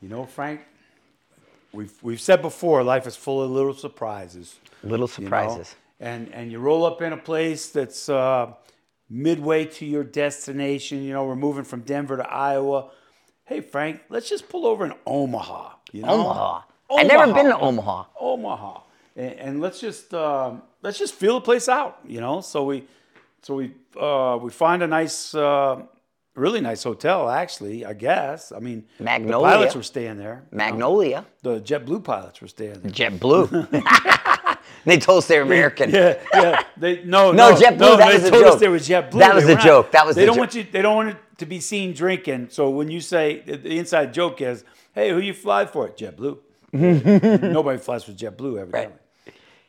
You know, Frank, we've we've said before, life is full of little surprises. Little you know? surprises. And and you roll up in a place that's uh, midway to your destination. You know, we're moving from Denver to Iowa. Hey, Frank, let's just pull over in Omaha. You know? Omaha. I've never been to Omaha. Omaha, and, and let's just um, let's just feel the place out, you know. So we, so we uh, we find a nice, uh, really nice hotel, actually. I guess. I mean, Magnolia. The pilots were staying there. you know. Magnolia. The JetBlue pilots were staying there. JetBlue. they told us they're American. Yeah, yeah. They no, No, no, JetBlue, No, that they was a told joke. us there was JetBlue. That was They the were joke. That was They the don't jo- want you. They don't want it to be seen drinking. So when you say the inside joke is, "Hey, who you fly for?" JetBlue. Nobody flies for JetBlue, evidently.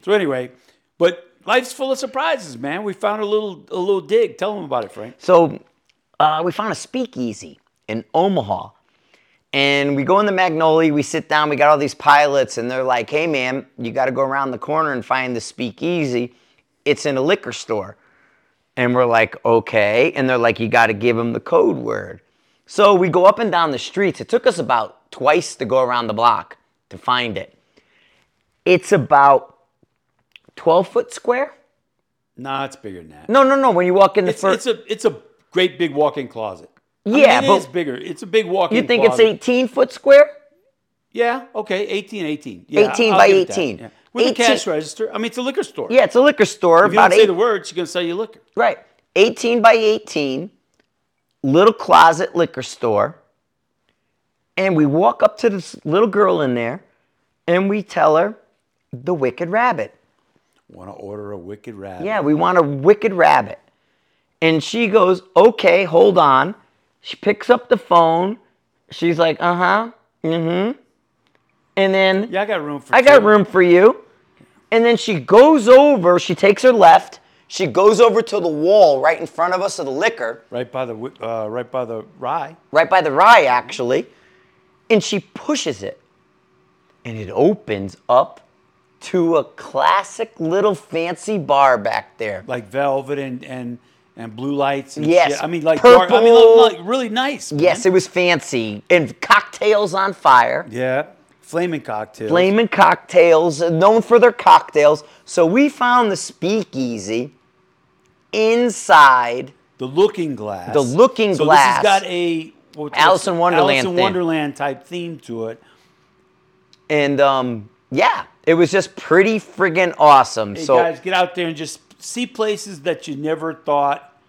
So anyway, but life's full of surprises, man. We found a little a little dig. Tell them about it, Frank. So uh, we found a speakeasy in Omaha. And we go in the Magnolia, we sit down, we got all these pilots, and they're like, hey man, you got to go around the corner and find the speakeasy. It's in a liquor store. And we're like, okay. And they're like, you got to give them the code word. So we go up and down the streets. It took us about twice to go around the block to find it. It's about 12 foot square? Nah, it's bigger than that. No, no, no. When you walk in the It's, first. it's a it's a great big walk-in closet. I mean, Yeah, it but- is bigger. It's a big walk-in. Closet. You think closet. it's 18 foot square? Yeah, okay, 18, 18. Yeah, 18 I'll by give it that, 18. yeah. With 18 a cash register. I mean, it's a liquor store. Yeah, it's a liquor store. If you don't say eight, the word, she's going to sell you liquor. right, 18 by 18, little closet liquor store. And we walk up to this little girl in there, and we tell her the Wicked Rabbit. Want to order a wicked rabbit. Yeah, we want a Wicked Rabbit. And she goes, okay, hold on. She picks up the phone. She's like, uh huh, mm hmm. And then Yeah, I got room for I got two. room for you. And then she goes over, she takes her left, she goes over to the wall right in front of us of the liquor, Right by the uh, right by the rye. right by the rye actually, and she pushes it. And it opens up to a classic little fancy bar back there. Like velvet and and and blue lights and Yes, shit. I mean like dark, I mean like, like really nice. man. Yes, it was fancy. And cocktails on fire. Yeah. Flaming cocktails. Flaming cocktails, known for their cocktails. So we found the speakeasy inside The looking glass. The Looking so Glass. this has got a what's- Alice in Wonderland Alice in. Wonderland type theme to it. And um, yeah, it was just pretty friggin' awesome. Hey so guys, get out there and just see places that you never thought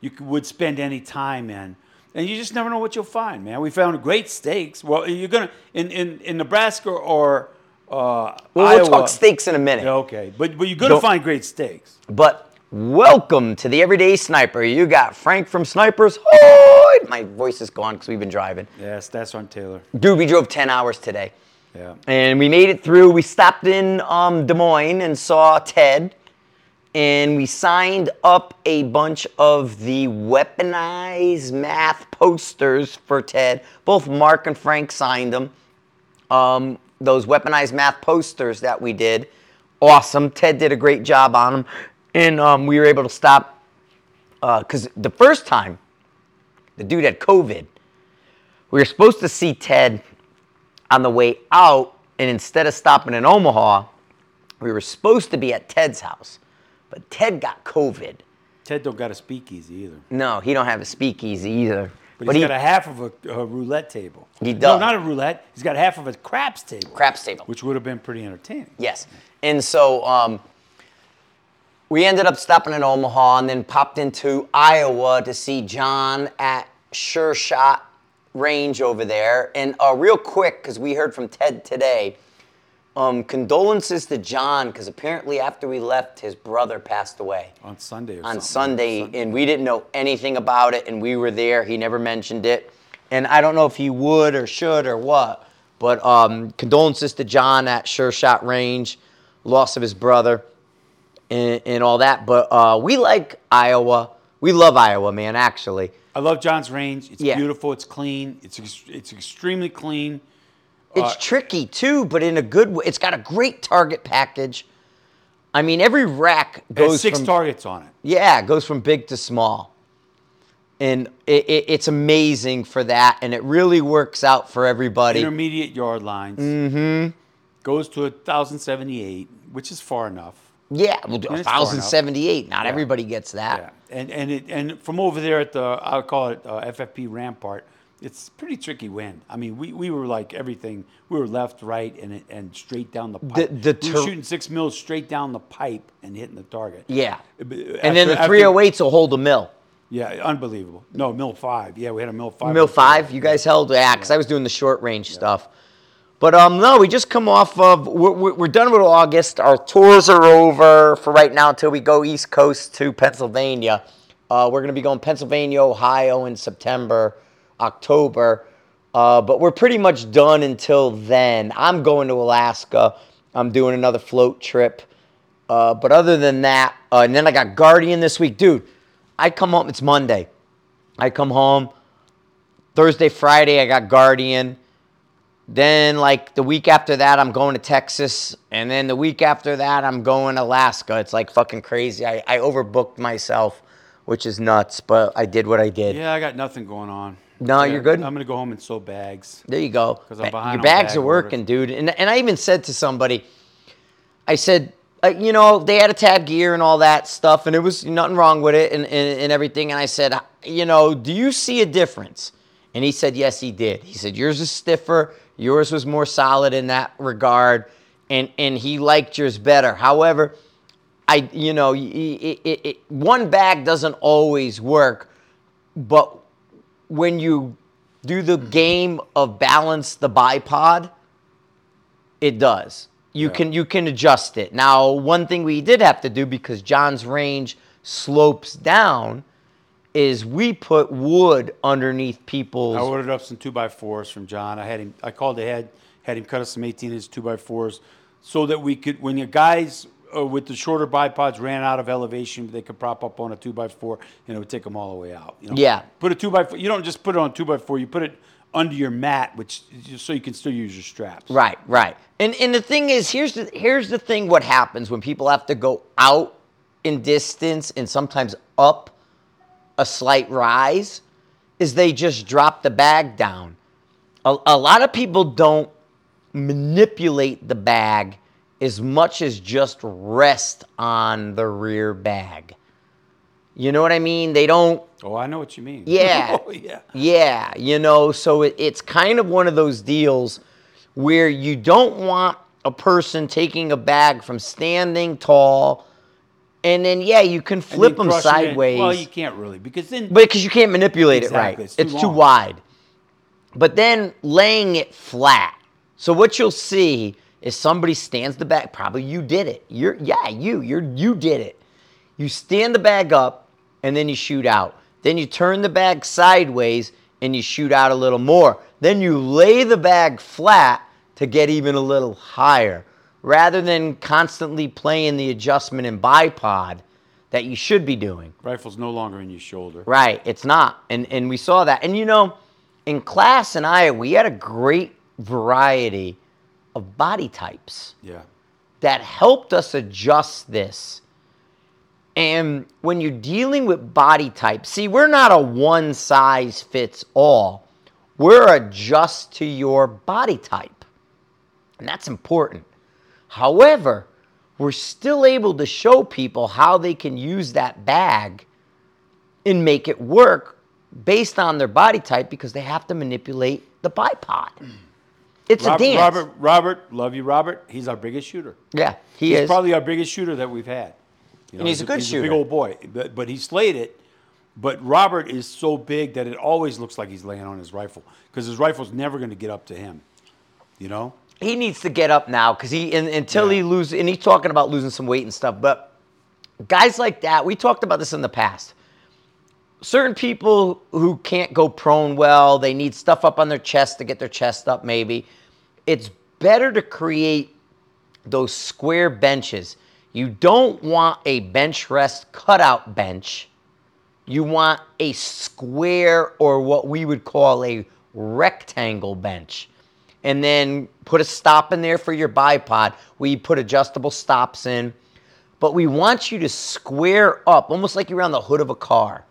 you would spend any time in. And you just never know what you'll find, man. We found great steaks. Well, you're gonna in in, in Nebraska or uh, well, Iowa. we'll talk steaks in a minute. Yeah, okay, but but you're gonna Don't- find great steaks. But welcome to the Everyday Sniper. You got Frank from Snipers. Oh, My voice is gone because we've been driving. Yes, that's on Taylor. Dude, we drove 10 hours today. Yeah. And we made it through. We stopped in um, Des Moines and saw Ted. And we signed up a bunch of the weaponized math posters for Ted. Both Marc and Frank signed them. Um, those weaponized math posters that we did. Awesome. Ted did a great job on them. And um, we were able to stop. Because the first time, the dude had COVID. We were supposed to see Ted on the way out, and instead of stopping in Omaha, we were supposed to be at Ted's house. But Ted got COVID. Ted don't got a speakeasy either, No, he don't have a speakeasy either. but, he's got a half of a, a roulette table. He does. No, not a roulette. He's got half of a craps table, craps table. which would have been pretty entertaining. Yes. And so um, we ended up stopping in Omaha and then popped into Iowa to see John at Sure Shot Range over there. And uh, real quick, because we heard from Ted today, um, condolences to John, because apparently after we left, his brother passed away On Sunday or on something. Sunday, and we didn't know anything about it, and we were there. He never mentioned it, and I don't know if he would or should or what. But um, condolences to John at Sure Shot Range, loss of his brother, and, and all that. But uh, we like Iowa. We love Iowa, man. Actually, I love John's range. It's Yeah. beautiful. It's clean. It's ex- it's extremely clean. It's tricky too, but in a good way. It's got a great target package. I mean, every rack goes six from targets on it. Yeah, it goes from big to small. and it, it, it's amazing for that, and it really works out for everybody. Intermediate yard lines. Mm-hmm. Goes to 1,078, which is far enough. Yeah, well, far 1,078. Not Yeah. everybody gets that. Yeah, and and it, and from over there at the I'll call it uh, FFP Rampart, it's pretty tricky wind. I mean, we, we were like everything. We were left, right, and and straight down the pipe. the we were shooting six mils straight down the pipe and hitting the target. Yeah. But And then after- the after- 308s will hold a mil. Yeah, unbelievable. No, mil five. Yeah, we had a mil five. Mil five, you guys held yeah, because I was doing the short range stuff. But um, no, we just come off of we're, we're we're done with August. Our tours are over for right now until we go East Coast to Pennsylvania. Uh, we're gonna be going Pennsylvania, Ohio in September, October. Uh, but we're pretty much done until then. I'm going to Alaska. I'm doing another float trip. Uh, but other than that, uh, and then I got Guardian this week, dude. I come home. It's Monday. I come home. Thursday, Friday, I got Guardian. Then, like the week after that, I'm going to Texas. And then the week after that, I'm going to Alaska. It's like fucking crazy. I, I overbooked myself, which is nuts, but I did what I did. Yeah, I got nothing going on. No, Yeah, you're good? I'm gonna go home and sew bags. There you go. 'Cause I'm behind Your bags bag are working, orders. dude. And, and I even said to somebody, I said, uh, you know, they had a TAB Gear and all that stuff, and it was nothing wrong with it and, and, and everything. And I said, you know, do you see a difference? And he said, yes, he did. He said, yours is stiffer, yours was more solid in that regard, and, and he liked yours better. However, I, you know, y- it, it, one bag doesn't always work, but when you do the game of balance the bipod, it does. You Yeah. can you can adjust it. Now, one thing we did have to do because John's range slopes down is we put wood underneath people's I ordered up some two by fours from John. I had him. I called ahead, had him cut us some 18 inch two by fours, so that we could, when the guys uh, with the shorter bipods ran out of elevation, they could prop up on a two by four, and it would take them all the way out. You know? Yeah. Put a two by four. You don't just put it on two by four. You put it under your mat, which just so you can still use your straps. Right, right. And and the thing is, here's the here's the thing. What happens when people have to go out in distance and sometimes up a slight rise, is they just drop the bag down. A, a lot of people don't manipulate the bag as much as just rest on the rear bag. You know what I mean? They don't Oh, I know what you mean. Yeah. oh, yeah. yeah, you know, so it, it's kind of one of those deals where you don't want a person taking a bag from standing tall, and then yeah, you can flip them sideways, Well, you can't really because then but because you can't manipulate it right, Exactly, it's it's too too, wide. But then laying it flat. So what you'll see is somebody stands the bag. Probably you did it. You're yeah, you you're you did it. You stand the bag up and then you shoot out. Then you turn the bag sideways and you shoot out a little more. Then you lay the bag flat to get even a little higher rather than constantly playing the adjustment and bipod that you should be doing. rifle's no longer in your shoulder. Right, it's not. And and we saw that. And you know, in class in Iowa, we had a great variety of body types Yeah. that helped us adjust this. And when you're dealing with body types, see, we're not a one size fits all. We're adjust to your body type. And that's important. However, we're still able to show people how they can use that bag and make it work based on their body type because they have to manipulate the bipod. It's Robert, a dance. Robert, Robert, love you, Robert. He's our biggest shooter. yeah, he He's is. probably our biggest shooter that we've had. You know, And he's a good big shooter. A big old boy, but, but he slayed it. But Robert is so big that it always looks like he's laying on his rifle because his rifle's never going to get up to him. You know? he needs to get up now because he and, until he loses and he's talking about losing some weight and stuff but guys like that we talked about this in the past certain people who can't go prone well they need stuff up on their chest to get their chest up maybe. It's better to create those square benches. You don't want a bench rest cutout bench. You want a square or what we would call a rectangle bench. And then put a stop in there for your bipod. We put adjustable stops in, but we want you to square up, almost like you're on the hood of a car.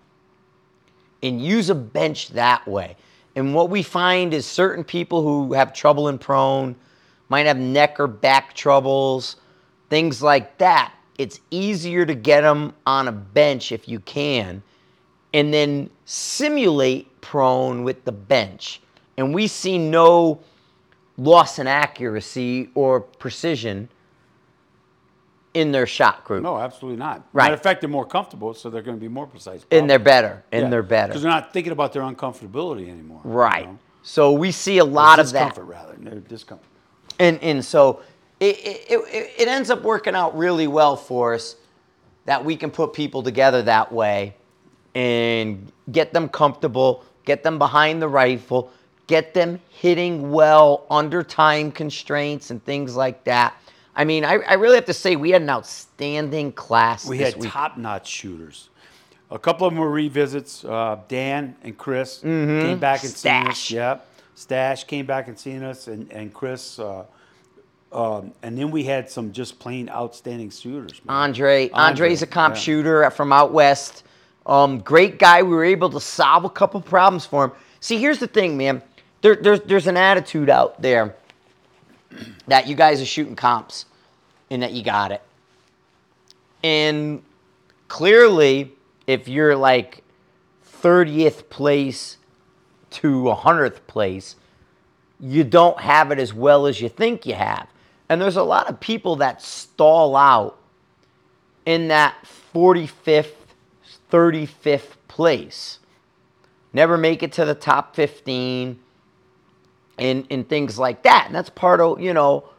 And use a bench that way. And what we find is certain people who have trouble in prone might have neck or back troubles, things like that. It's easier to get them on a bench if you can, and then simulate prone with the bench. And we see no loss in accuracy or precision in their shot group. No, absolutely not. Right. Matter of fact, they're more comfortable, so they're going to be more precise. And they're better. And they're better. Because they're not thinking about their uncomfortability anymore. you Right. know? So we see a lot of that. discomfort, rather. Their discomfort. And and so it, it, it, it ends up working out really well for us that we can put people together that way and get them comfortable, get them behind the rifle, get them hitting well under time constraints and things like that. I mean, I, I really have to say we had an outstanding class. We had week. top-notch shooters. A couple of them were revisits. Uh, Dan and Chris came back and seen us. Mm-hmm. Stash. Yep. Stash came back and seen us, and and Chris. Uh, um, and then we had some just plain outstanding shooters. man. Andre. Andre's a comp yeah. shooter from out west. Um, great guy. We were able to solve a couple problems for him. See, here's the thing, man. There, there's there's an attitude out there that you guys are shooting comps and that you got it. And clearly, if you're like 30th place to 100th place, you don't have it as well as you think you have. And there's a lot of people that stall out in that 45th, 35th place. Never make it to the top 15 and, and things like that. And that's part of, you know,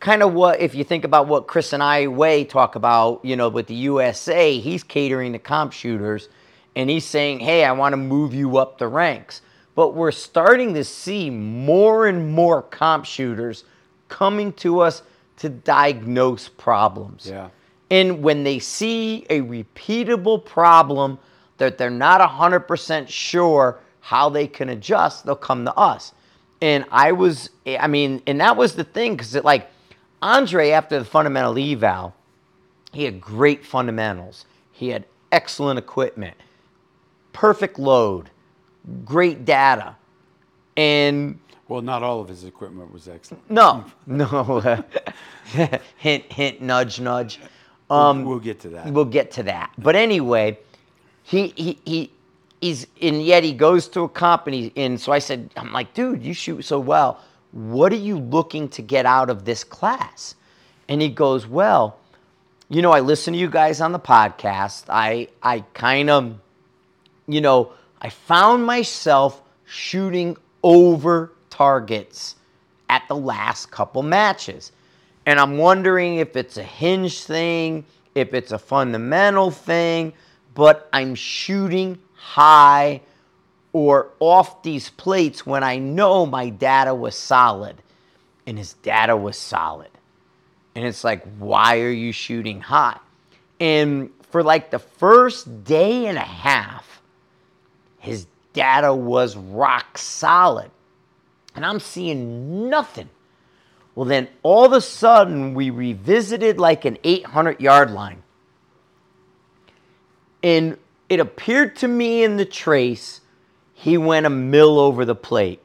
kind of what, if you think about what Chris and I Way talk about, you know, with the USA, he's catering to comp shooters and he's saying, hey, I want to move you up the ranks. But we're starting to see more and more comp shooters coming to us to diagnose problems. Yeah. And when they see a repeatable problem that they're not 100% sure how they can adjust, they'll come to us. And I was, I mean, and that was the thing, because it like Andre, after the fundamental eval, he had great fundamentals. He had excellent equipment, perfect load, great data. And Well, not all of his equipment was excellent. no, no, hint, hint, nudge, nudge. Um, we'll get to that. We'll get to that. But anyway, he he he he's and yet he goes to a company and so I said, I'm like, dude, you shoot so well. What are you looking to get out of this class? And he goes, Well, you know, I listen to you guys on the podcast. I I kind of, you know, I found myself shooting over targets at the last couple matches. And I'm wondering if it's a hinge thing, if it's a fundamental thing, but I'm shooting high or off these plates when I know my data was solid. And his data was solid. And it's like, why are you shooting high? And for like the first day and a half, his data was rock solid. And I'm seeing nothing. Well, then all of a sudden, we revisited like an 800 yard line. And it appeared to me in the trace, he went a mil over the plate.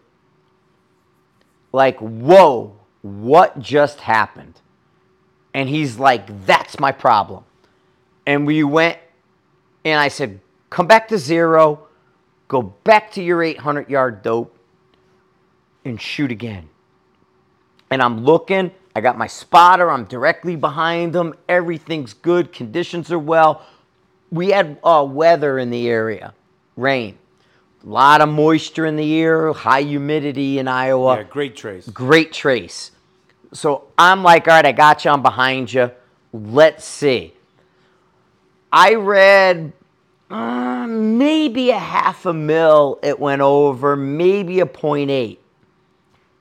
Like, whoa, what just happened? And he's like, that's my problem. And we went, and I said, come back to zero, go back to your 800 yard dope, and shoot again. And I'm looking, I got my spotter, I'm directly behind him, everything's good, conditions are well. We had uh, weather in the area, rain, a lot of moisture in the air, high humidity in Iowa yeah, great trace. great trace. So I'm like, all right, I got you. I'm behind you. Let's see. I read uh, maybe a half a mil. It went over, maybe a point eight,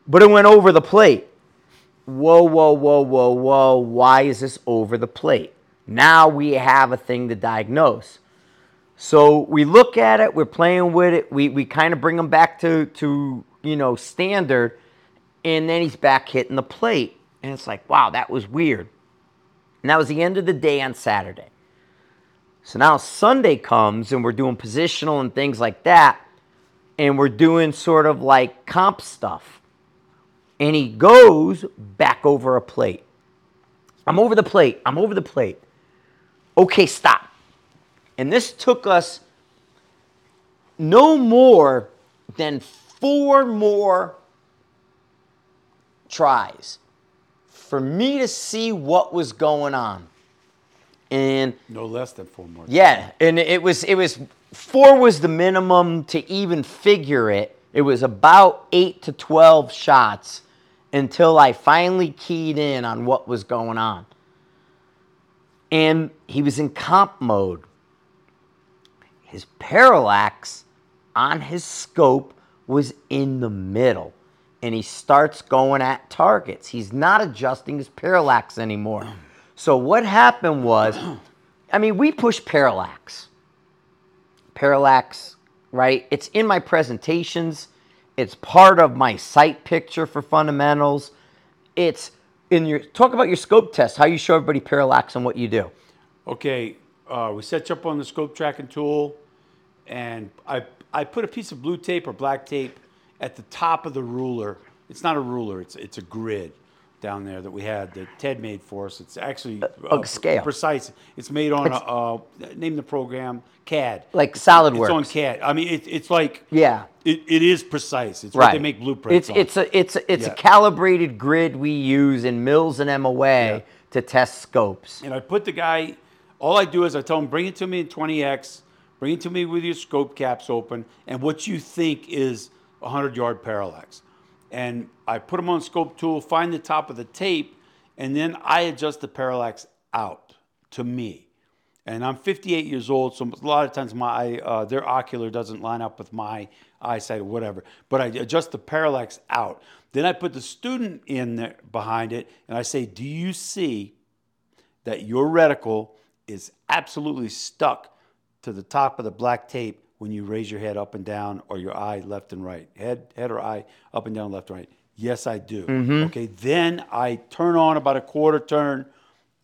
but it went over the plate. Whoa, whoa, whoa, whoa, whoa! Why is this over the plate? Now we have a thing to diagnose. So we look at it, we're playing with it, we, we kind of bring him back to, to, you know, standard, and then he's back hitting the plate. And it's like, wow, that was weird. And that was the end of the day on Saturday. So now Sunday comes and we're doing positional and things like that. And we're doing sort of like comp stuff. And he goes back over a plate. I'm over the plate. I'm over the plate. Okay, stop. And this took us no more than four more tries for me to see what was going on. And No less than four more. yeah, and it was it was four was the minimum to even figure it. It was about eight to twelve shots until I finally keyed in on what was going on. And he was in comp mode. His parallax on his scope was in the middle. And he starts going at targets. He's not adjusting his parallax anymore. So what happened was, I mean, we push parallax. Parallax, right? It's in my presentations. It's part of my sight picture for fundamentals. It's in your talk about your scope test, how you show everybody parallax and what you do. Okay, uh, we set you up on the scope tracking tool, and I I put a piece of blue tape or black tape at the top of the ruler. It's not a ruler; it's it's a grid down there that we had that Ted made for us. It's actually a scale. precise. It's made on a uh, name the program CAD. Like It's on SolidWorks. CAD. I mean, it, it's like Yeah. It, it is precise. It's what they make blueprints It's on. it's a it's a, it's Yeah. a calibrated grid we use in mils and MOA to test scopes. And I put the guy, all I do is I tell him, bring it to me in 20X, bring it to me with your scope caps open, and what you think is 100 yard parallax. And I put him on scope tool, find the top of the tape, and then I adjust the parallax out to me. And I'm 58 years old, so a lot of times my uh, their ocular doesn't line up with my eyesight or whatever. But I adjust the parallax out. Then I put the student in there behind it, and I say, "Do you see that your reticle is absolutely stuck to the top of the black tape when you raise your head up and down or your eye left and right? Head head or eye up and down left and right. Yes i do. Mm-hmm. Okay then i turn on about a quarter turn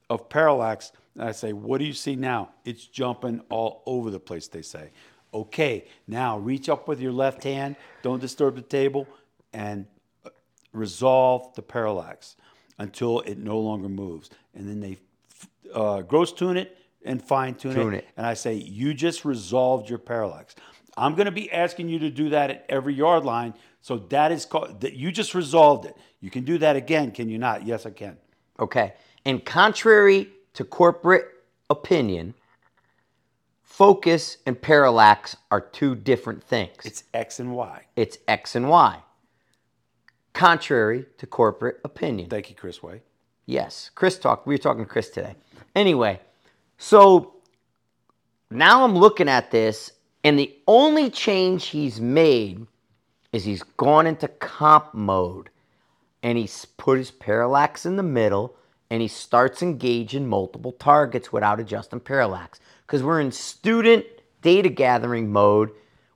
of parallax and i say what do you see now? It's jumping all over the place they say okay now reach up with your left hand don't disturb the table and resolve the parallax until it no longer moves. And then they uh, gross tune it and fine tune Tune it. it. And I say, you just resolved your parallax. I'm going to be asking you to do that at every yard line. So that is called that you just resolved it. You can do that again, can you not? Yes, I can. Okay. And contrary to corporate opinion, focus and parallax are two different things. It's X and Y. It's X and Y. Contrary to corporate opinion. Thank you, Chris Way. Yes, Chris talked. We were talking to Chris today. Anyway, so now I'm looking at this, and the only change he's made is he's gone into comp mode and he's put his parallax in the middle and he starts engaging multiple targets without adjusting parallax. Because we're in student data gathering mode,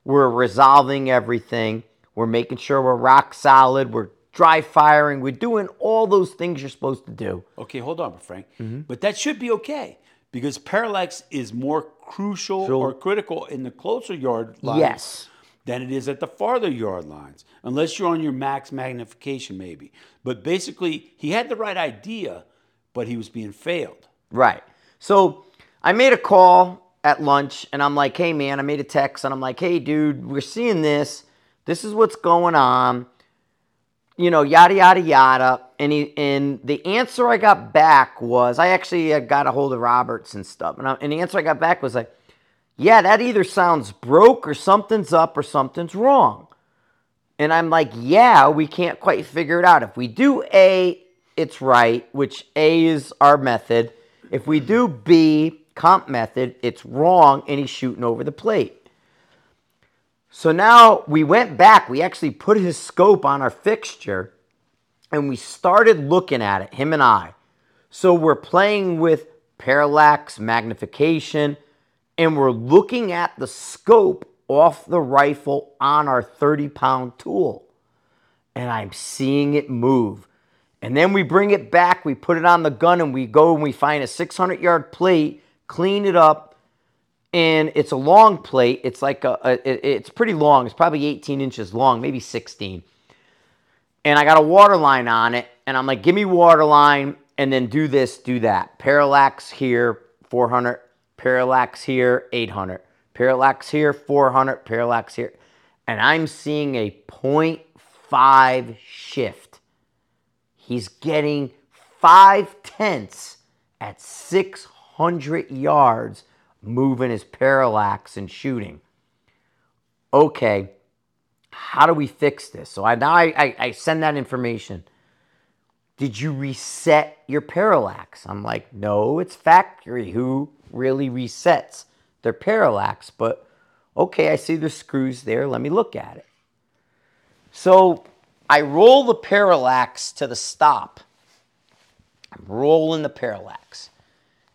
we're resolving everything, we're making sure we're rock solid, we're dry firing, we're doing all those things you're supposed to do. Okay, hold on, Frank. Mm-hmm. But that should be okay because parallax is more crucial So- or critical in the closer yard lines Yes. than it is at the farther yard lines, unless you're on your max magnification, maybe. But basically, he had the right idea, but he was being failed. Right. So I made a call at lunch and I'm like, hey man, I made a text and I'm like, hey dude, we're seeing this. This is what's going on. You know, yada yada yada. And he and the answer I got back was I actually uh, got a hold of Roberts and stuff. And, I, and the answer I got back was like, yeah, that either sounds broke or something's up or something's wrong. And I'm like, yeah, we can't quite figure it out. If we do A, it's right, which A is our method. If we do B, comp method, it's wrong, and he's shooting over the plate. So now we went back. We actually put his scope on our fixture and we started looking at it, him and I. So we're playing with parallax, magnification, and we're looking at the scope off the rifle on our 30 pound tool. And I'm seeing it move. And then we bring it back, we put it on the gun, and we go and we find a 600 yard plate, clean it up, and it's a long plate. It's like a, a it- it's pretty long. It's probably 18 inches long, maybe 16. And I got a water line on it, and I'm like, give me water line, and then do this, do that. Parallax here, 400. Parallax here, 800. Parallax here, 400. Parallax here, and I'm seeing a 0.5 shift. He's getting five tenths at 600 yards moving his parallax and shooting. Okay, how do we fix this? So I now I, I, I send that information. Did you reset your parallax? I'm like, no, it's factory. Who really resets their parallax? But okay, I see the screws there. Let me look at it. So I roll the parallax to the stop. I'm rolling the parallax.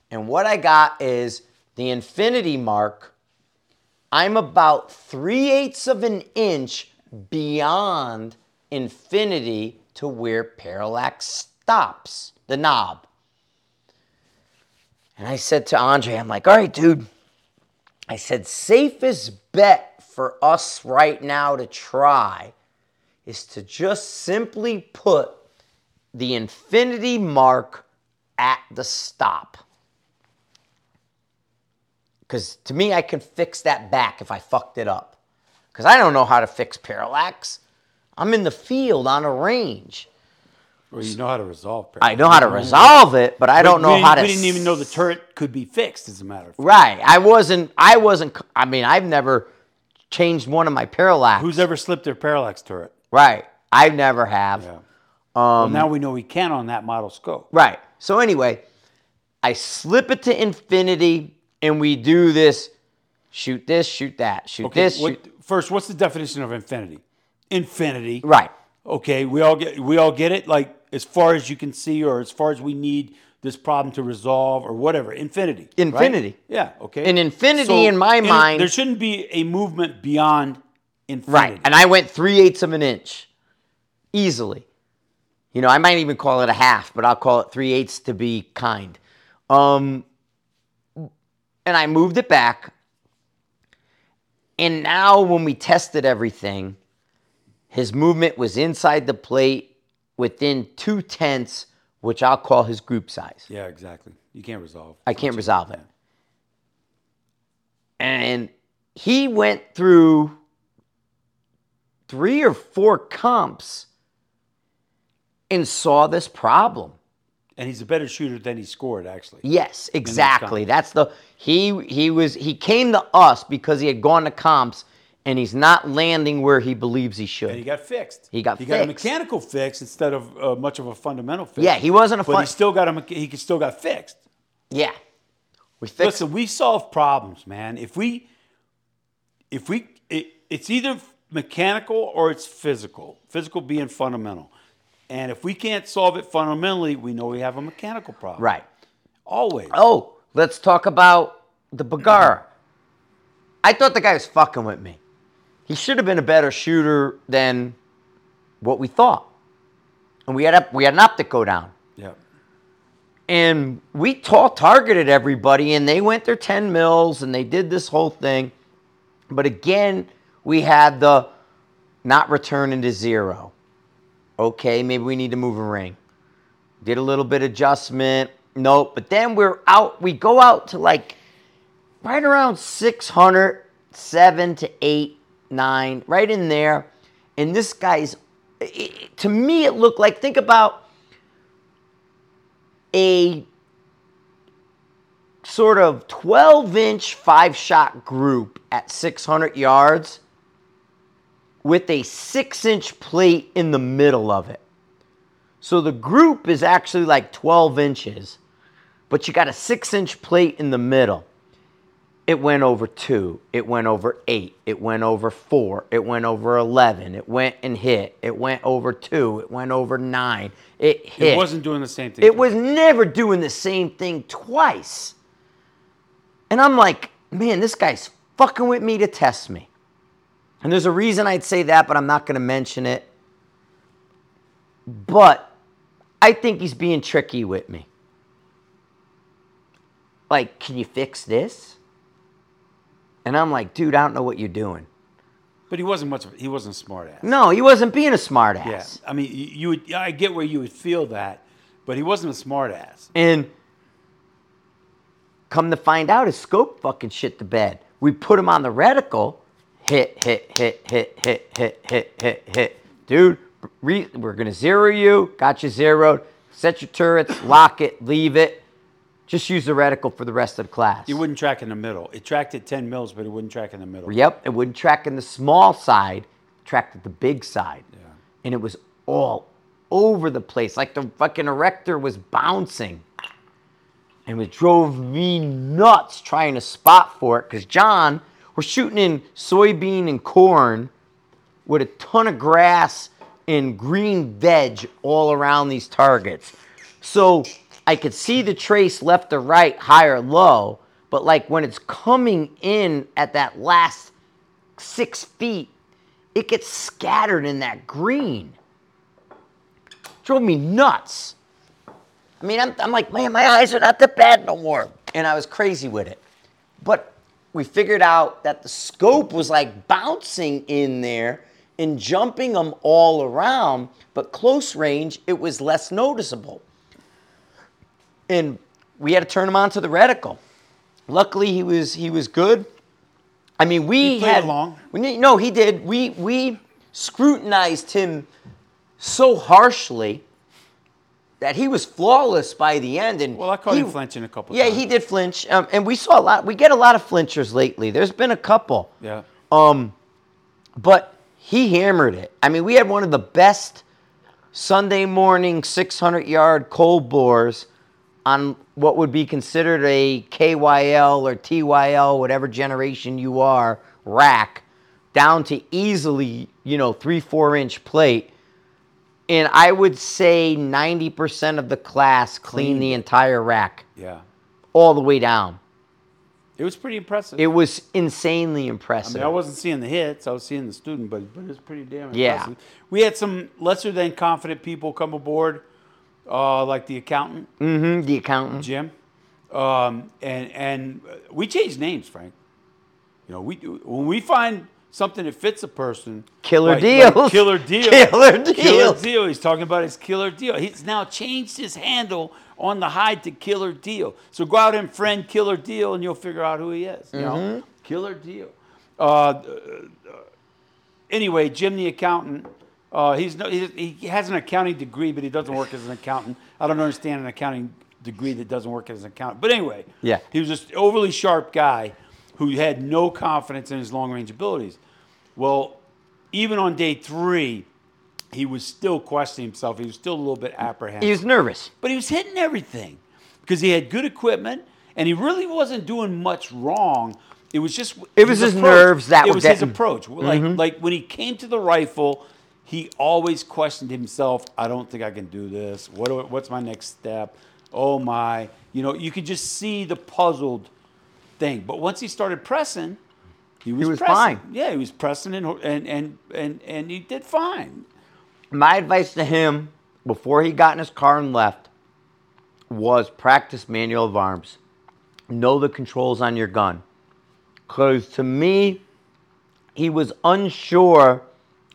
And what I got is the infinity mark. I'm about three eighths of an inch beyond infinity to where parallax stops, the knob. And I said to Andre, I'm like, all right, dude. I said, safest bet for us right now to try is to just simply put the infinity mark at the stop. Because to me, I can fix that back if I fucked it up. Because I don't know how to fix parallax. I'm in the field on a range. Or you know how to resolve. I know how to resolve it, but I don't know we, how to. We didn't even know the turret could be fixed. As a matter of fact, Right. I wasn't. I wasn't. I mean, I've never changed one of my parallax. who's ever slipped their parallax turret? Right. I never have. Yeah. Um, well, now we know we can on that model scope. Right. So anyway, I slip it to infinity, and we do this. Shoot this. Shoot that. Shoot Okay, this. what- shoot. first, what's the definition of infinity? Infinity. Right. Okay, we all get we all get it. Like as far as you can see, or as far as we need this problem to resolve, or whatever. Infinity. right? Infinity. Yeah. Okay. And infinity in my and mind- there shouldn't be a movement beyond infinity. Right. And I went three eighths of an inch easily. You know, I might even call it a half, but I'll call it three eighths to be kind. Um, and I moved it back. And now, when we tested everything, his movement was inside the plate within two tenths, which I'll call his group size. yeah, exactly. You can't resolve. I can't resolve it. And he went through three or four comps and saw this problem. And he's a better shooter than he scored, actually. Yes, exactly. That's the he he was he came to us because he had gone to comps and he's not landing where he believes he should. And he got fixed. He got he got a mechanical fix instead of uh, much of a fundamental fix. Yeah, he wasn't a But he still got a he still got fixed. yeah. We fixed Listen, we solve problems, man. If we, if we, it, it's either mechanical or it's physical. Physical being fundamental, and if we can't solve it fundamentally, we know we have a mechanical problem. right. Always. Oh, let's talk about the Bagara. I thought the guy was fucking with me. He should have been a better shooter than what we thought. And we had a, we had an optic go down. Yeah. And we tall targeted everybody and they went their 10 mils and they did this whole thing. But again, we had the not returning to zero. Okay, maybe we need to move a ring. Did a little bit adjustment. Nope. But then we're out, we go out to like right around 600, 7 to 8, 9, right in there. And this guy's, to me, it looked like, think about a sort of 12 inch five shot group at 600 yards with a six inch plate in the middle of it. So the group is actually like 12 inches, but you got a six inch plate in the middle. It went over two, it went over eight, it went over four, it went over 11, it went and hit, it went over two, it went over nine, it hit. It wasn't doing the same thing. It was never doing the same thing twice. And I'm like, man, this guy's fucking with me to test me. And there's a reason I'd say that, but I'm not going to mention it. But I think he's being tricky with me. Like, can you fix this? And I'm like, dude, I don't know what you're doing. But he wasn't much. Of, he wasn't a smart ass. No, he wasn't being a smart ass. Yeah. I mean, you, you would. I get where you would feel that, but he wasn't a smart ass. And come to find out, his scope fucking shit the bed. We put him on the reticle. Hit, hit, hit, hit, hit, hit, hit, hit, hit. Dude, re- we're gonna zero you. Got you zeroed. Set your turrets. Lock it. Leave it. Just use the reticle for the rest of the class. It wouldn't track in the middle. It tracked at 10 mils, but it wouldn't track in the middle. Yep, it wouldn't track in the small side, tracked at the big side. Yeah. And it was all over the place. Like the fucking erector was bouncing. And it drove me nuts trying to spot for it. Because John, we're shooting in soybean and corn with a ton of grass and green veg all around these targets. So I could see the trace left or right, high or low, but like when it's coming in at that last six feet, it gets scattered in that green. Drove me nuts. I mean, I'm, I'm like, man, my eyes are not that bad no more. And I was crazy with it. But we figured out that the scope was like bouncing in there and jumping them all around, but close range, it was less noticeable and we had to turn him on to the reticle. Luckily, he was he was good. I mean, we He had along. We, no, he did. We we scrutinized him so harshly that he was flawless by the end. And Well, I caught he- him flinching a couple Yeah, times. Yeah, he did flinch, um, and we saw a lot. We get a lot of flinchers lately. There's been a couple. Yeah. Um, but he hammered it. I mean, we had one of the best Sunday morning 600 yard cold bores on what would be considered a KYL or TYL, whatever generation you are, rack, down to easily, you know, three, four inch plate. And I would say 90% of the class cleaned the entire rack Yeah. all the way down. It was pretty impressive. It was insanely I impressive. mean, I wasn't seeing the hits. I was seeing the student, but but it was pretty damn impressive. Yeah. We had some lesser than confident people come aboard, uh, like the accountant hmm the accountant. Jim, um, and and we changed names, Frank. You know, we when we find something that fits a person, Killer like- deals. like killer deal, Killer killer deal. He's talking about his killer deal. He's now changed his handle on the hide to killer deal. So go out and friend killer deal, and you'll figure out who he is. You know, Mm-hmm. killer deal. Uh, anyway, Jim the accountant. Uh, he's no, he, he has an accounting degree, but he doesn't work as an accountant. I don't understand an accounting degree that doesn't work as an accountant. But anyway, Yeah. he was just overly sharp guy who had no confidence in his long range abilities. Well, even on day three, he was still questioning himself. He was still a little bit apprehensive He was nervous. but he was hitting everything because he had good equipment and he really wasn't doing much wrong. It was just It was his approach. nerves that it were was his getting- approach. Like mm-hmm. like when he came to the rifle, he always questioned himself. I don't think I can do this. What do, what's my next step? Oh my! You know, you could just see the puzzled thing. But once he started pressing, he was, was pressing. fine. Yeah, he was pressing and and and and, and he did fine. My advice to him before he got in his car and left was practice manual of arms. Know the controls on your gun. Because to me, he was unsure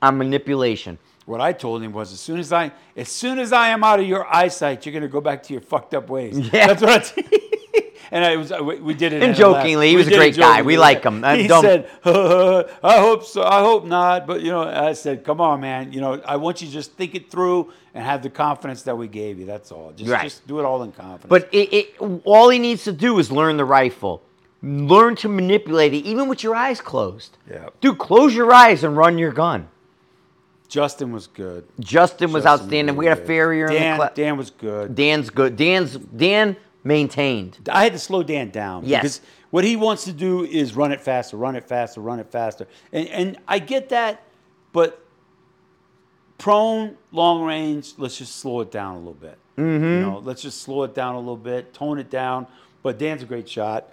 on manipulation. What I told him was, as soon as I, as soon as I am out of your eyesight, you're gonna go back to your fucked up ways. Yeah. that's what I. T- and I was, we, did it. And in jokingly, he was a great guy. We like him. I He don't- said, "I hope so. I hope not." But you know, I said, "Come on, man. You know, I want you to just think it through and have the confidence that we gave you. That's all. Just, Right. just do it all in confidence." But it, it, all he needs to do is learn the rifle. Learn to manipulate it, even with your eyes closed. Yeah. Dude, close your eyes and run your gun. Justin was good. Justin was Justin outstanding. We had a farrier in Dan, the class. Dan was good. Dan's good. Dan's Dan maintained. I had to slow Dan down Yes. because what he wants to do is run it faster, run it faster, run it faster. And and I get that, but prone, long range, let's just slow it down a little bit. Mm-hmm. You know, let's just slow it down a little bit, tone it down. But Dan's a great shot.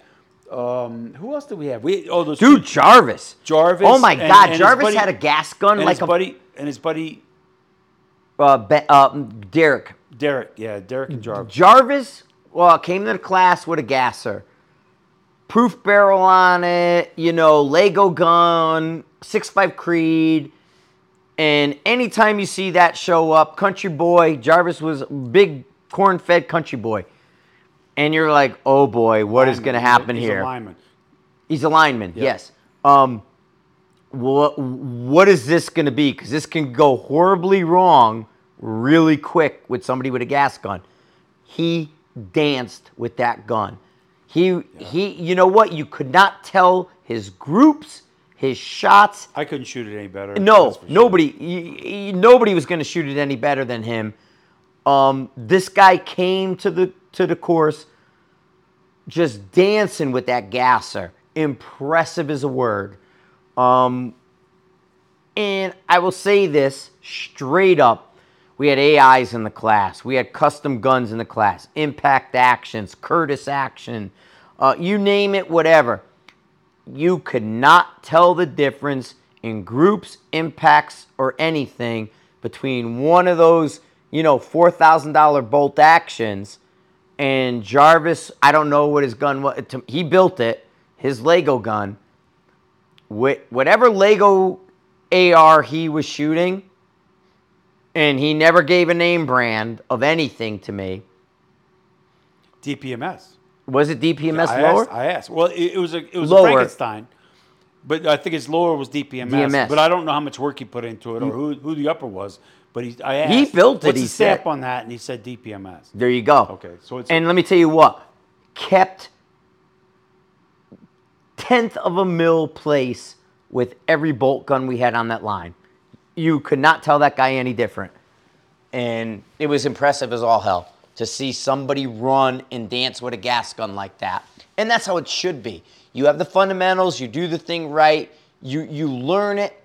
Um, who else do we have? We oh those Dude, Jarvis. Jarvis. Oh my and- God, and Jarvis buddy- had a gas gun and like his a buddy and his buddy uh, Be- uh, Derek. Derek. Yeah, Derek and Jarvis. Jarvis, well, came to the class with a gasser. proof barrel on it, you know, Lego gun, six five Creed. And anytime you see that show up, Country Boy, Jarvis was a big corn fed country boy. And you're like, oh boy, what is going to happen He's here? A lineman. He's a lineman, yes. Um, what what is this going to be? Because this can go horribly wrong really quick with somebody with a gas gun. He danced with that gun. He he. You know what? You could not tell his groups, his shots. I couldn't shoot it any better. No, sure. nobody, y- nobody was going to shoot it any better than him. Um, this guy came to the to the course, just dancing with that gasser. Impressive is a word. Um, and I will say this straight up: we had AIs in the class, we had custom guns in the class, impact actions, Curtis action, uh, you name it, whatever you could not tell the difference in groups, impacts, or anything between one of those, you know, $4,000 bolt actions and Jarvis. I don't know what his gun was. He built it, his Lego gun. Wh- Whatever Lego AR he was shooting, and he never gave a name brand of anything to me. DPMS. Was it DPMS I lower? Asked, I asked. Well, it, it was a it was a Frankenstein, but I think his lower was DPMS. DMS. But I don't know how much work he put into it or mm. who, who the upper was. But he, I asked. He built it, he said. on that? And he said DPMS. There you go. Okay, so it's- and let me tell you what kept tenth of a mil place with every bolt gun we had on that line. You could not tell that guy any different, and it was impressive as all hell to see somebody run and dance with a gas gun like that. And that's how it should be. You have the fundamentals. You do the thing right. You you learn it.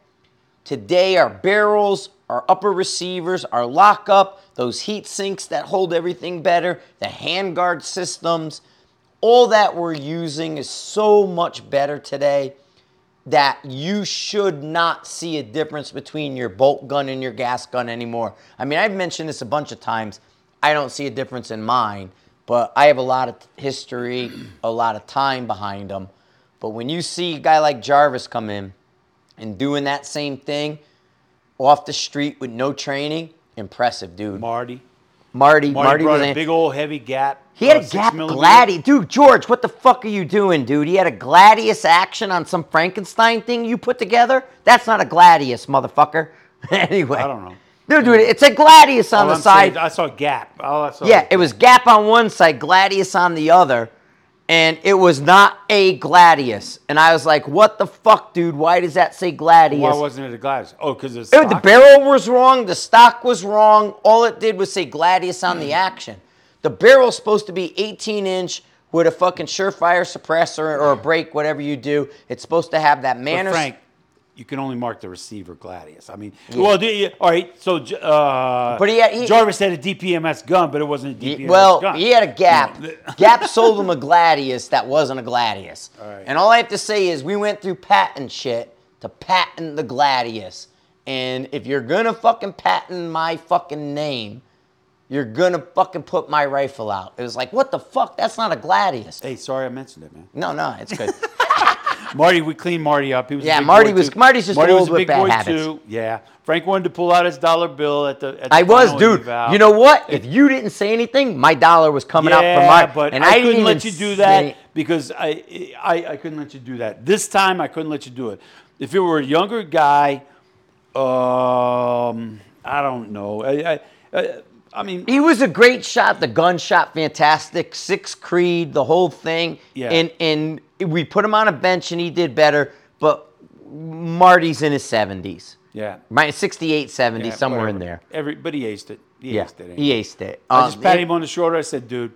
Today, our barrels, our upper receivers, our lockup, those heat sinks that hold everything better, the handguard systems, all that we're using is so much better today that you should not see a difference between your bolt gun and your gas gun anymore. I mean, I've mentioned this a bunch of times. I don't see a difference in mine, but I have a lot of history, a lot of time behind them. But when you see a guy like Jarvis come in, and doing that same thing off the street with no training, impressive, dude. Marty. Marty, Marty, Marty, brought was a big old heavy gap. He had uh, a Gap. Gladius, dude. George, what the fuck are you doing, dude? He had a Gladius action on some Frankenstein thing you put together. That's not a Gladius, motherfucker. anyway, I don't know. dude, dude. It's a Gladius on All the I'm side. I saw gap. All I saw Yeah, it was Gap on one side, Gladius on the other, and it was not a Gladius. And I was like, "What the fuck, dude? Why does that say Gladius?" Why wasn't it a Gladius? Oh, because it's the barrel was wrong. The stock was wrong. All it did was say Gladius on Hmm. the action. The barrel's supposed to be 18 inch with a fucking surefire suppressor or a brake, whatever you do. It's supposed to have that But. Frank, you can only mark the receiver Gladius. I mean, well, do you, all right. So, uh, But he had- he- Jarvis had a DPMS gun, but it wasn't a He- DPMS well, gun. he had a Gap. Gap sold him a Gladius that wasn't a Gladius. right. And all I have to say is we went through patent shit to patent the Gladius. And if you're gonna fucking patent my fucking name, you're gonna fucking put my rifle out. It was like, what the fuck? That's not a Gladius. Hey, sorry I mentioned it, man. No, no, it's good. Marty, we cleaned Marty up. He was a Yeah, Marty was- too. Marty's just Marty old was a with big bad boy habits. too. Yeah, Frank wanted to pull out his dollar bill at the. At the I was, dude. You know what? If you didn't say anything, my dollar was coming out yeah, for my. but and I, didn't couldn't let you do that because I, I I couldn't let you do that. This time I couldn't let you do it. If it were a younger guy, um, I don't know. I, I, I, I mean, He was a great shot. The gun shot fantastic. Six Creed, the whole thing. Yeah. And and we put him on a bench and he did better. But Marty's in his seventies. yeah, My 68, 70, yeah, somewhere in there. Every, but he aced it. He Yeah, aced it. he aced it. I Um, just patted it- him on the shoulder. I said, "Dude,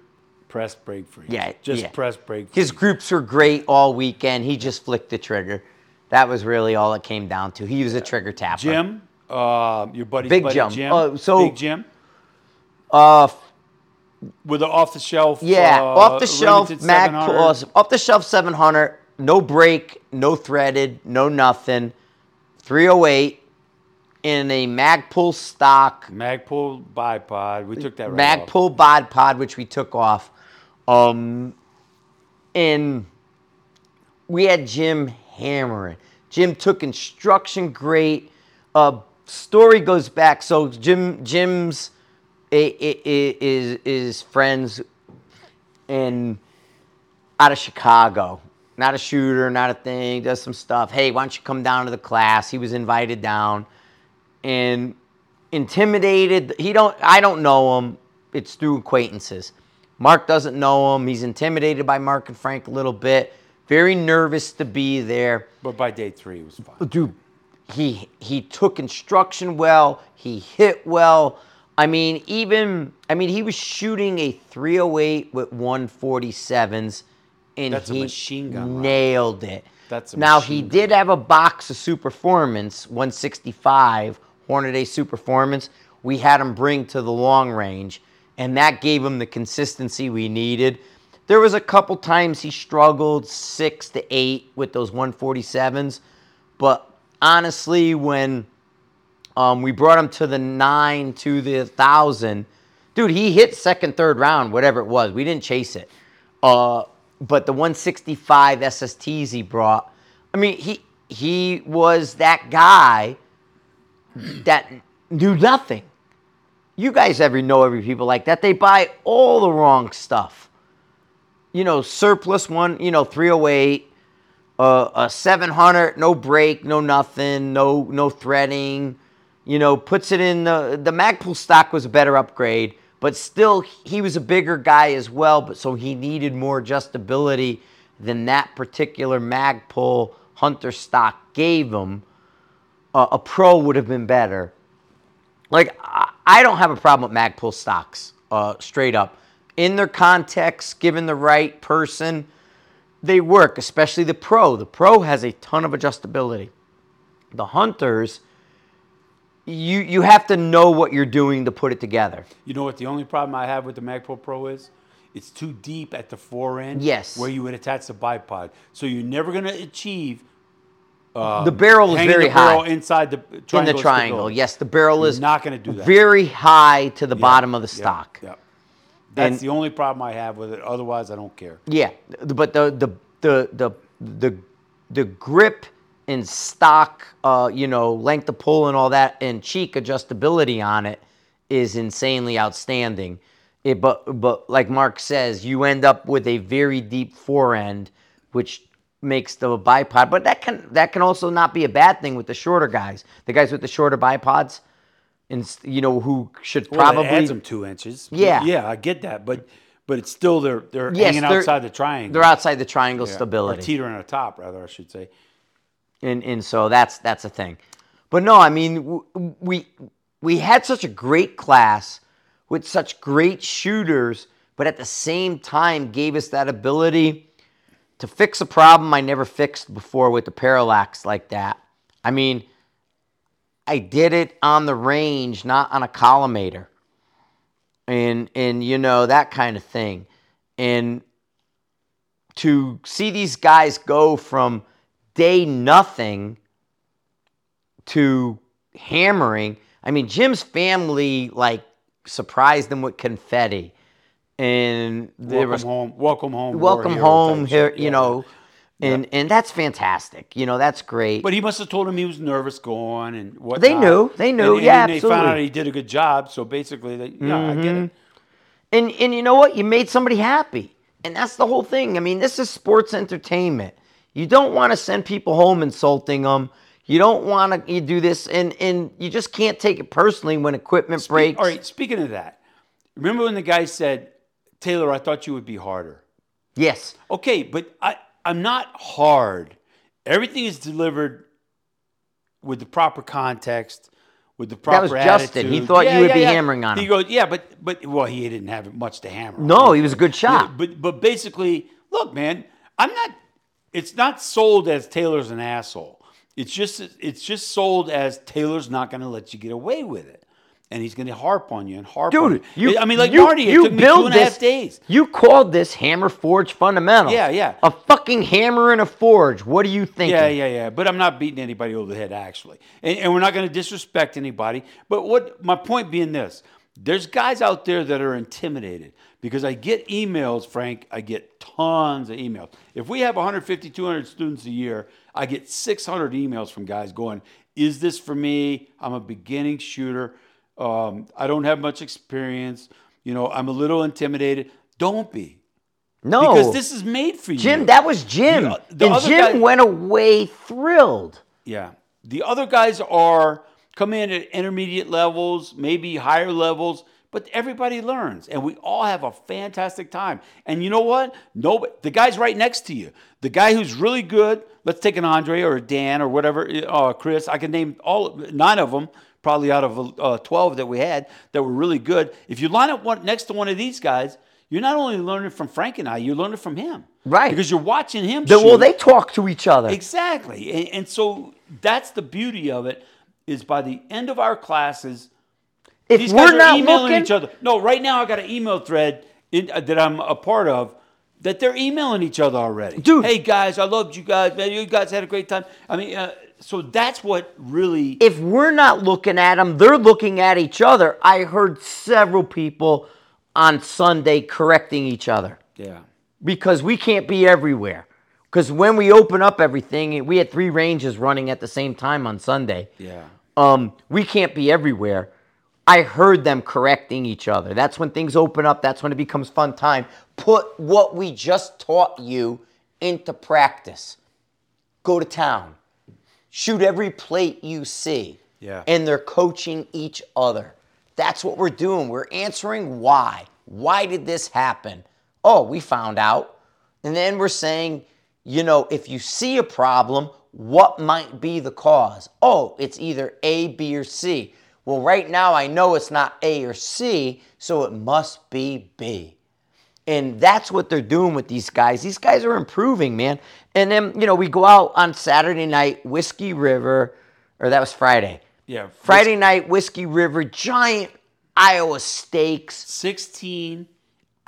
press brake free. Yeah, just yeah. press break free." His groups were great all weekend. He just flicked the trigger. That was really all it came down to. He was a trigger tapper. Jim, uh, your buddy's Big buddy Jim. Jim. Uh, so- Big Jim Uh, with the off the shelf. Yeah, uh, off the shelf, Mag 700. Plus, off the shelf 700, no break, no threaded, no nothing. 308 in a Magpul stock, Magpul bipod. We took that right off. Magpul bod pod, which we took off. Um, and we had Jim hammering. Jim took instruction great. Uh, story goes back. So Jim Jim's i- i- i- is is friends and out of Chicago. Not a shooter, not a thing. Does some stuff. Hey, why don't you come down to the class? He was invited down and intimidated. He don't. I don't know him. It's through acquaintances. Mark doesn't know him. He's intimidated by Mark and Frank a little bit. Very nervous to be there. But by day three, it was fine. Dude, he he took instruction well. He hit well. I mean, even I mean, he was shooting a 308 with 147s, and That's he gun nailed it. That's a now he machine did have a box of Superformance 165 Hornady Superformance. We had him bring to the long range, and that gave him the consistency we needed. There was a couple times he struggled six to eight with those 147s, but honestly, when um, we brought him to the nine to the thousand. Dude, he hit second, third round, whatever it was. We didn't chase it. Uh, but the 165 SSTs he brought, I mean, he he was that guy that knew nothing. You guys ever know every people like that? They buy all the wrong stuff. You know, surplus one, you know, 308, uh, a 700, no break, no nothing, no no threading. You know, puts it in the the Magpul stock was a better upgrade, but still he was a bigger guy as well. But so he needed more adjustability than that particular Magpul Hunter stock gave him. Uh, a pro would have been better. Like I, don't have a problem with Magpul stocks, uh, straight up. In their context, given the right person, they work, especially the pro. The pro has a ton of adjustability. The hunters, you you have to know what you're doing to put it together. You know what the only problem I have with the Magpul Pro is? It's too deep at the fore end. Yes. Where you would attach the bipod. So you're never going to achieve uh, the barrel is very high inside the triangle. in the triangle. Yes, the barrel You're is not going to do that. very high to the Yeah, bottom of the yeah, stock. Yeah. That's And- the only problem I have with it. Otherwise, I don't care. Yeah, but the the the the the, the grip and stock, uh, you know, length of pull and all that, and cheek adjustability on it is insanely outstanding. It, but but like Mark says, you end up with a very deep forend, which makes the bipod. But that can that can also not be a bad thing with the shorter guys, the guys with the shorter bipods, and you know who should probably it adds them two inches. Yeah. Yeah, I get that. But but it's still they're they're Yes, hanging they're- outside the triangle. they're outside the triangle Yeah. stability. Or teetering on top, rather, I should say. And and so that's that's a thing. But no, I mean we we had such a great class with such great shooters, but at the same time gave us that ability to fix a problem I never fixed before with the parallax like that. I mean, I did it on the range, not on a collimator. And and you know that kind of thing. And to see these guys go from day nothing to hammering. I mean, Jim's family like surprised them with confetti, and there Welcome was home. Welcome home. welcome home here, you Yeah. know, and and that's fantastic. You know, that's great. But he must have told him he was nervous going and what. They knew. They knew. And, Yeah, and they found out. Mm-hmm. he did a good job. So basically, they, yeah, I get it. And and you know what? You made somebody happy. And that's the whole thing. I mean, this is sports entertainment. You don't want to send people home insulting them. You don't want to you do this and and you just can't take it personally when equipment breaks. All right. Speaking of that, remember when the guy said, "Taylor, I thought you would be harder." Yes. Okay, but I I'm not hard. Everything is delivered with the proper context, with the proper That was Justin. He thought you would be hammering on He him. He goes, yeah, but but well, he didn't have much to hammer. on. No, he was a good shot. Yeah, but but basically, look, man, I'm not. It's not sold as Taylor's an asshole. It's just it's just sold as Taylor's not going to let you get away with it, and he's going to harp on you and harp on Dude, you. you I mean, like you, Marty, it you took me two and a half days. You called this Hammer Forge fundamental. Yeah, yeah. A fucking hammer and a forge. What are you thinking? Yeah, yeah, yeah. But I'm not beating anybody over the head, actually. And, and we're not going to disrespect anybody. But what my point being this There's guys out there that are intimidated because I get emails, Frank. I get tons of emails. If we have 150, 200 students a year, I get 600 emails from guys going, Is this for me? I'm a beginning shooter. Um, I don't have much experience. You know, I'm a little intimidated. Don't be. No. Because this is made for you. Jim, that was Jim. The- the and Jim guy- went away thrilled. Yeah. The other guys are come in at intermediate levels, maybe higher levels, but everybody learns and we all have a fantastic time. And you know what? No the guy's right next to you. The guy who's really good, let's take an Andre or a Dan or whatever, uh, Chris, I can name all nine of them probably out of uh, 12 that we had that were really good. If you line up one next to one of these guys, you're not only learning from Frank and I, you're learning from him. Right. Because you're watching him The- well, they talk to each other. Exactly. And, and so that's the beauty of it is by the end of our classes, if these we're guys are not emailing looking, each other. No, right now I got an email thread in, uh, that I'm a part of that they're emailing each other already. Dude. Hey guys, I loved you guys. Man, you guys had a great time. I mean, uh, so that's what really if we're not looking at them, they're looking at each other. I heard several people on Sunday correcting each other yeah. because we can't be everywhere. Because when we open up everything, we had three ranges running at the same time on Sunday. Yeah. um, we can't be everywhere. I heard them correcting each other. That's when things open up. That's when it becomes fun time. Put what we just taught you into practice. Go to town. Shoot every plate you see. Yeah. And they're coaching each other. That's what we're doing. We're answering why. Why did this happen? Oh, we found out. And then we're saying, you know, if you see a problem, what might be the cause? Oh, it's either A, B, or C. Well, right now I know it's not A or C, so it must be B. And that's what they're doing with these guys. These guys are improving, man. And then, you know, we go out on Saturday night, Whiskey River, or that was Friday. Yeah. Friday night, Whiskey River, giant Iowa steaks. 16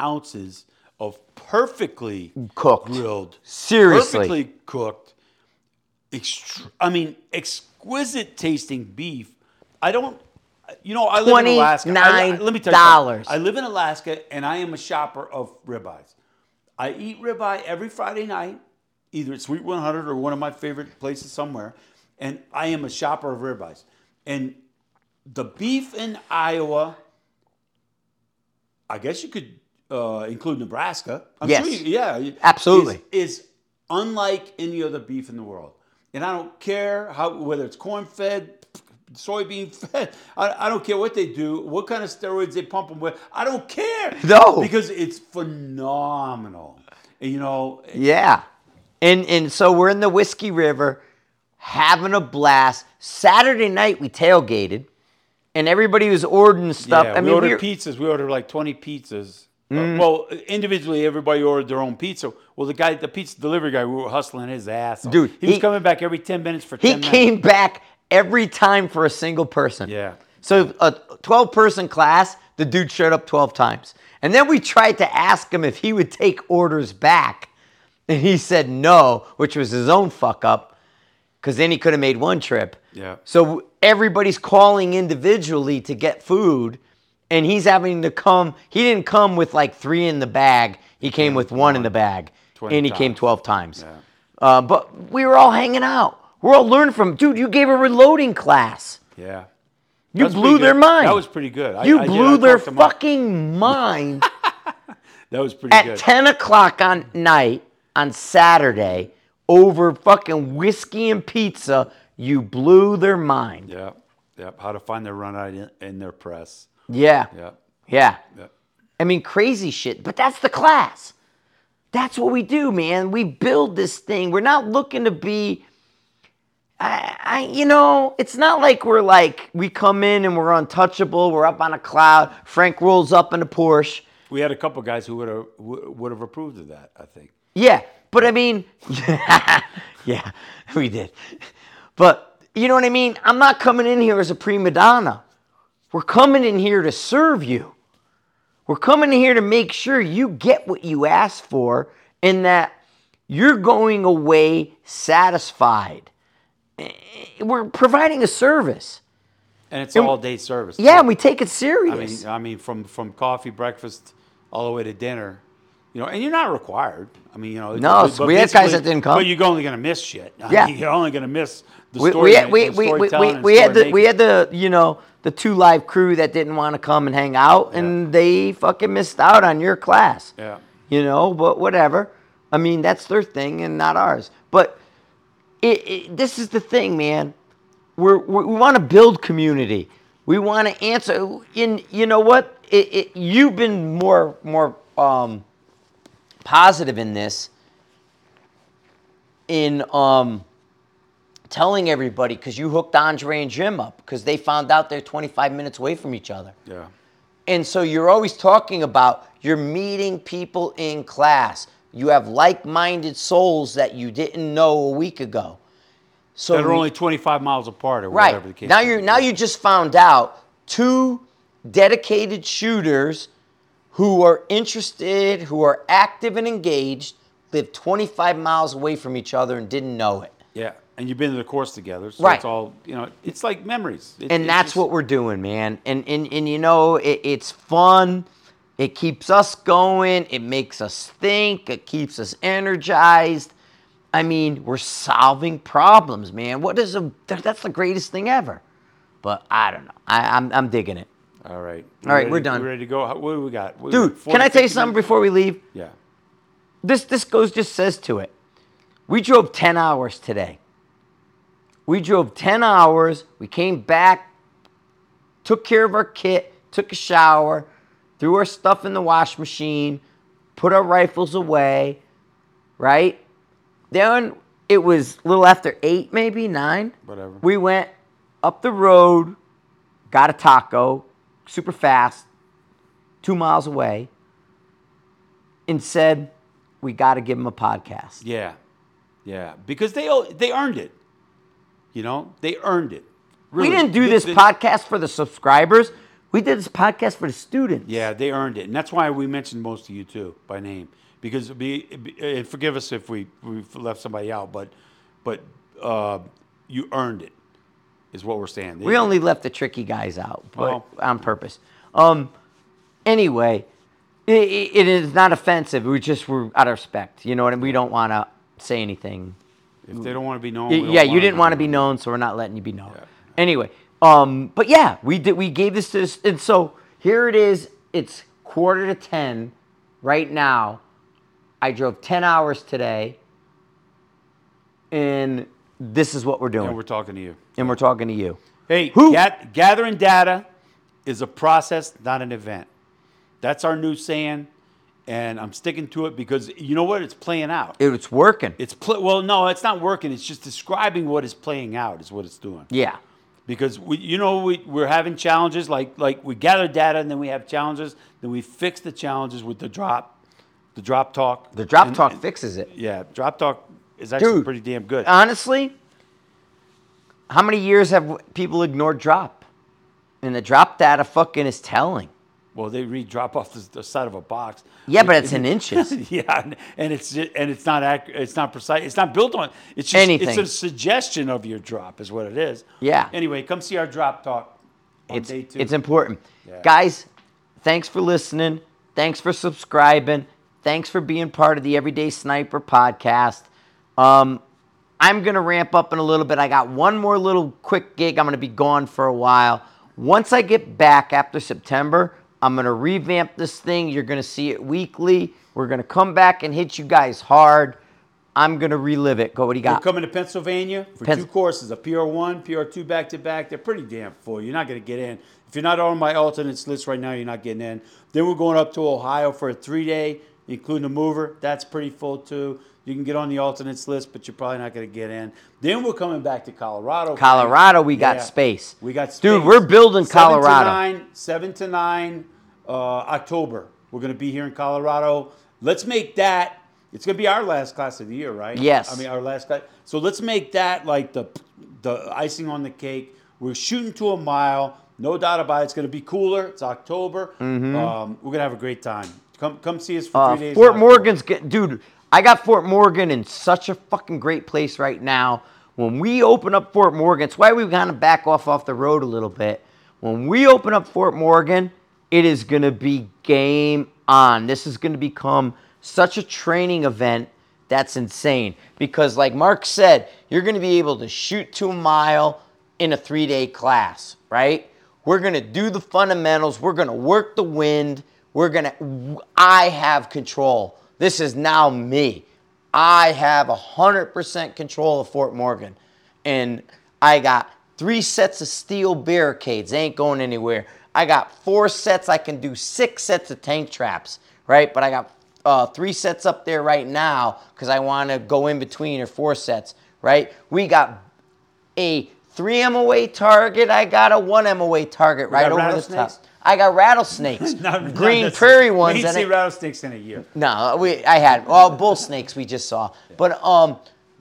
ounces of perfectly Cooked. grilled. Seriously. Perfectly cooked. Extr- I mean, exquisite tasting beef. I don't, you know, I live in Alaska. I, let me tell you 29. I live in Alaska and I am a shopper of ribeyes. I eat ribeye every Friday night, either at Sweet 100 or one of my favorite places somewhere. And I am a shopper of ribeyes. And the beef in Iowa, I guess you could uh, include Nebraska. I'm Yes. sure you, yeah. Absolutely. Is, is unlike any other beef in the world. And I don't care how whether it's corn fed, soybean fed. I, I don't care what they do, what kind of steroids they pump them with. I don't care. No. Because it's phenomenal. And, you know, Yeah. And and so we're in the Whiskey River having a blast. Saturday night we tailgated and everybody was ordering stuff. yeah, I we mean, ordered we're- pizzas. We ordered like 20 pizzas. Uh, Mm. well, individually, everybody ordered their own pizza. Well, the guy, the pizza delivery guy, we were hustling his ass. off. Dude, he was coming back every 10 minutes for 10 he minutes. came back every time for a single person. Yeah. So a 12 person class, the dude showed up 12 times. And then we tried to ask him if he would take orders back. And he said no, which was his own fuck up because then he could have made one trip. Yeah. So everybody's calling individually to get food and he's having to come. He didn't come with like three in the bag. He came with one in the bag and he came 12 times. Yeah. Uh, but we were all hanging out. We're all learning from, dude, you gave a reloading class. Yeah. You blew their mind. That was pretty good. I- You I blew their fucking mind That was pretty at good. 10 o'clock on night on Saturday over fucking whiskey and pizza. You blew their mind. Yeah. Yep. How to find their run out in, in their press. Yeah. Yeah. Yeah. Yeah. I mean, crazy shit. But that's the class. That's what we do, man. We build this thing. We're not looking to be. I, I, you know, it's not like we're like we come in and we're untouchable. We're up on a cloud. Frank rolls up in a Porsche. We had a couple guys who would have would have approved of that. I think. Yeah, but I mean, yeah, we did. But you know what I mean? I'm not coming in here as a prima donna. We're coming in here to serve you. We're coming in here to make sure you get what you asked for and that you're going away satisfied. Eh, We're providing a service. And it's And- all day service. Yeah, and we take it serious. I mean, I mean, from from coffee, breakfast, all the way to dinner. You know, and you're not required. I mean, you know. No, but- we had guys that didn't come. But you're only going to miss shit. I Yeah. mean, you're only going to miss the we, story. we, had, we, the we, we, we, we had the we had the you know the two live crew that didn't want to come and hang out and they fucking missed out on your class Yeah. you know but whatever i mean that's their thing and not ours but it, it, this is the thing man we're, we're, we want to build community we want to answer in you know what it, it, you've been more more um, positive in this in um, telling everybody because you hooked Andre and Jim up because they found out they're 25 minutes away from each other. Yeah. And so you're always talking about you're meeting people in class. You have like-minded souls that you didn't know a week ago. So That are only 25 miles apart or right whatever the case. now you now you just found out two dedicated shooters who are interested, who are active and engaged, live 25 miles away from each other and didn't know it. Yeah, and you've been to the course together, so Right. it's all you know. It's like memories, It- and that's just- what we're doing, man. And and and you know, it, it's fun. It keeps us going. It makes us think. It keeps us energized. I mean, we're solving problems, man. What is a that's the greatest thing ever. But I don't know. I, I'm I'm digging it, All right. All right, ready- we're done. we ready to go? What do we got? What- dude. 40, Can I tell you something minutes? before we leave? Yeah. This this goes just says to it. We drove 10 hours today. We drove 10 hours. We came back, took care of our kit, took a shower, threw our stuff in the wash machine, put our rifles away, right? Then it was a little after 8 maybe, 9. Whatever. We went up the road, got a taco, super fast, 2 miles away, and said, we got to give them a podcast. Yeah, yeah, because they they earned it. You know, they earned it. Really. We didn't do this the- podcast for the subscribers. We did this podcast for the students. Yeah, they earned it, and that's why we mentioned most of you too by name. Because be, be- and forgive us if we we left somebody out, but but uh, you earned it, is what we're saying. We only left the tricky guys out, but Well. on purpose. Um. Anyway, i i it is not offensive. We just were out of respect, you know, and we don't want to say anything. if they don't want to be known. Yeah, you didn't want to be known, so we're not letting you be known. Yeah. Anyway, um, but yeah, we did. We gave this to, this, and so here it is. It's quarter to ten right now. I drove ten hours today, and this is what we're doing. And we're talking to you. and we're talking to you. Hey, Who- gat- gathering data is a process, not an event. That's our new saying, and I'm sticking to it because you know what? It's playing out. It's working. It's pl- well, no, it's not working. It's just describing what is playing out is what it's doing. Yeah. Because we, you know, we we're having challenges like like we gather data and then we have challenges. Then we fix the challenges with the drop, the drop talk. The drop And- talk and- fixes it. Yeah, drop talk is actually Dude, pretty damn good. Honestly, how many years have people ignored drop? And the drop data fucking is telling. Well, they read drop off the, the side of a box. Yeah, but it's in inches. yeah, and, and it's and it's not accurate. It's not precise. It's not built on. It's just Anything. it's a suggestion of your drop, is what it is. Yeah. Anyway, come see our drop talk on It's, day two. it's important. Yeah. Guys, thanks for listening. Thanks for subscribing. Thanks for being part of the Everyday Sniper podcast. Um, I'm going to ramp up in a little bit. I got one more little quick gig. I'm going to be gone for a while. Once I get back after September, I'm going to revamp this thing. You're going to see it weekly. We're going to come back and hit you guys hard. I'm going to relive it. Go, what do you We're got? coming to Pennsylvania for Pens- two courses, a PR1, PR2 back to back. They're pretty damn full. You're not going to get in. If you're not on my alternates list right now, you're not getting in. Then we're going up to Ohio for a three day, including the mover. That's pretty full too. You can get on the alternates list, but you're probably not going to get in. Then we're coming back to Colorado. Colorado, we got Yeah. space. We got space. Dude, we're building Colorado. Seven to nine- Seven to nine, uh, October. We're going to be here in Colorado. Let's make that. It's going to be our last class of the year, right? Yes. I mean, our last class. So let's make that like the the icing on the cake. We're shooting to a mile. No doubt about it. It's going to be cooler. It's October. Um, we're going to have a great time. Come come see us for Uh, three days. Fort Morgan's get, dude. I got Fort Morgan in such a fucking great place right now. When we open up Fort Morgan, it's why we kind of back off off the road a little bit. When we open up Fort Morgan, it is going to be game on. This is going to become such a training event that's insane. Because, like Mark said, you're going to be able to shoot to a mile in a three day class, right? We're going to do the fundamentals. We're going to work the wind. We're going to, I have control. This is now me. I have 100% control of Fort Morgan. And I got three sets of steel barricades. They ain't going anywhere. I got four sets. I can do six sets of tank traps, right? But I got uh, three sets up there right now because I want to go in between or four sets, right? We got a three MOA target. I got a one MOA target right over the top. I got rattlesnakes, Not- green not prairie ones. We didn't see it- rattlesnakes in a year. no, we I had well bull snakes we just saw. But um,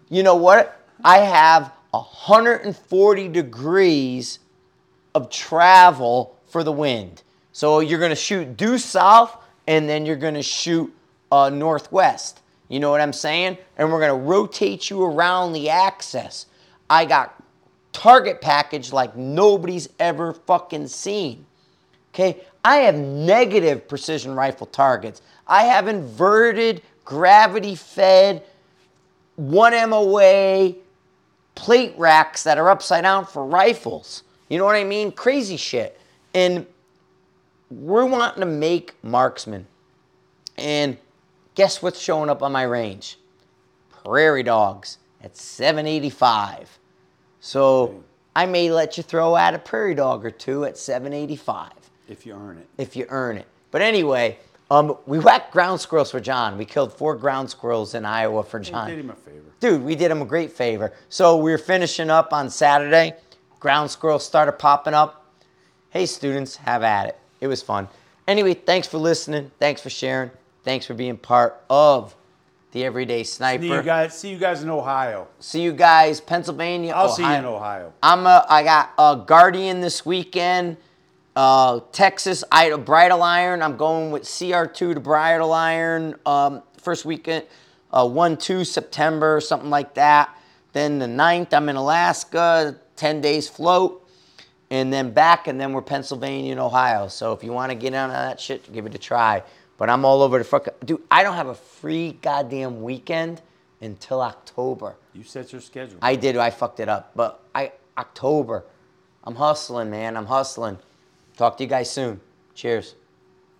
you know what? I have 140 degrees of travel for the wind. So you're gonna shoot due south and then you're gonna shoot uh, northwest. You know what I'm saying? And we're gonna rotate you around the axis. I got target package like nobody's ever fucking seen. Okay, I have negative precision rifle targets. I have inverted, gravity fed, one MOA plate racks that are upside down for rifles. You know what I mean? Crazy shit. And we're wanting to make marksmen. And guess what's showing up on my range? Prairie dogs at 785. So I may let you throw out a prairie dog or two at 785 If you earn it. if you earn it. But anyway, um, we whacked ground squirrels for John. We killed four ground squirrels in Iowa for John. did him a favor. Dude, we did him a great favor. So we are finishing up on Saturday. Ground squirrels started popping up. Hey, students, have at it. It was fun. Anyway, thanks for listening. Thanks for sharing. Thanks for being part of the Everyday Sniper. See you guys. See you guys in Ohio. See you guys, Pennsylvania. I'll see you in Ohio. I'm a, I got a Guardian this weekend. Uh, Texas, I, Bridal Iron. I'm going with CR2 to Bridal Iron. Um, first weekend, uh, 1 2 September, something like that. Then the 9th, I'm in Alaska, 10 days float. And then back, and then we're Pennsylvania and Ohio. So if you want to get on that shit, give it a try. But I'm all over the fuck. Dude, I don't have a free goddamn weekend until October. You set your schedule. I did. I fucked it up. But I October. I'm hustling, man. I'm hustling. Talk to you guys soon. Cheers.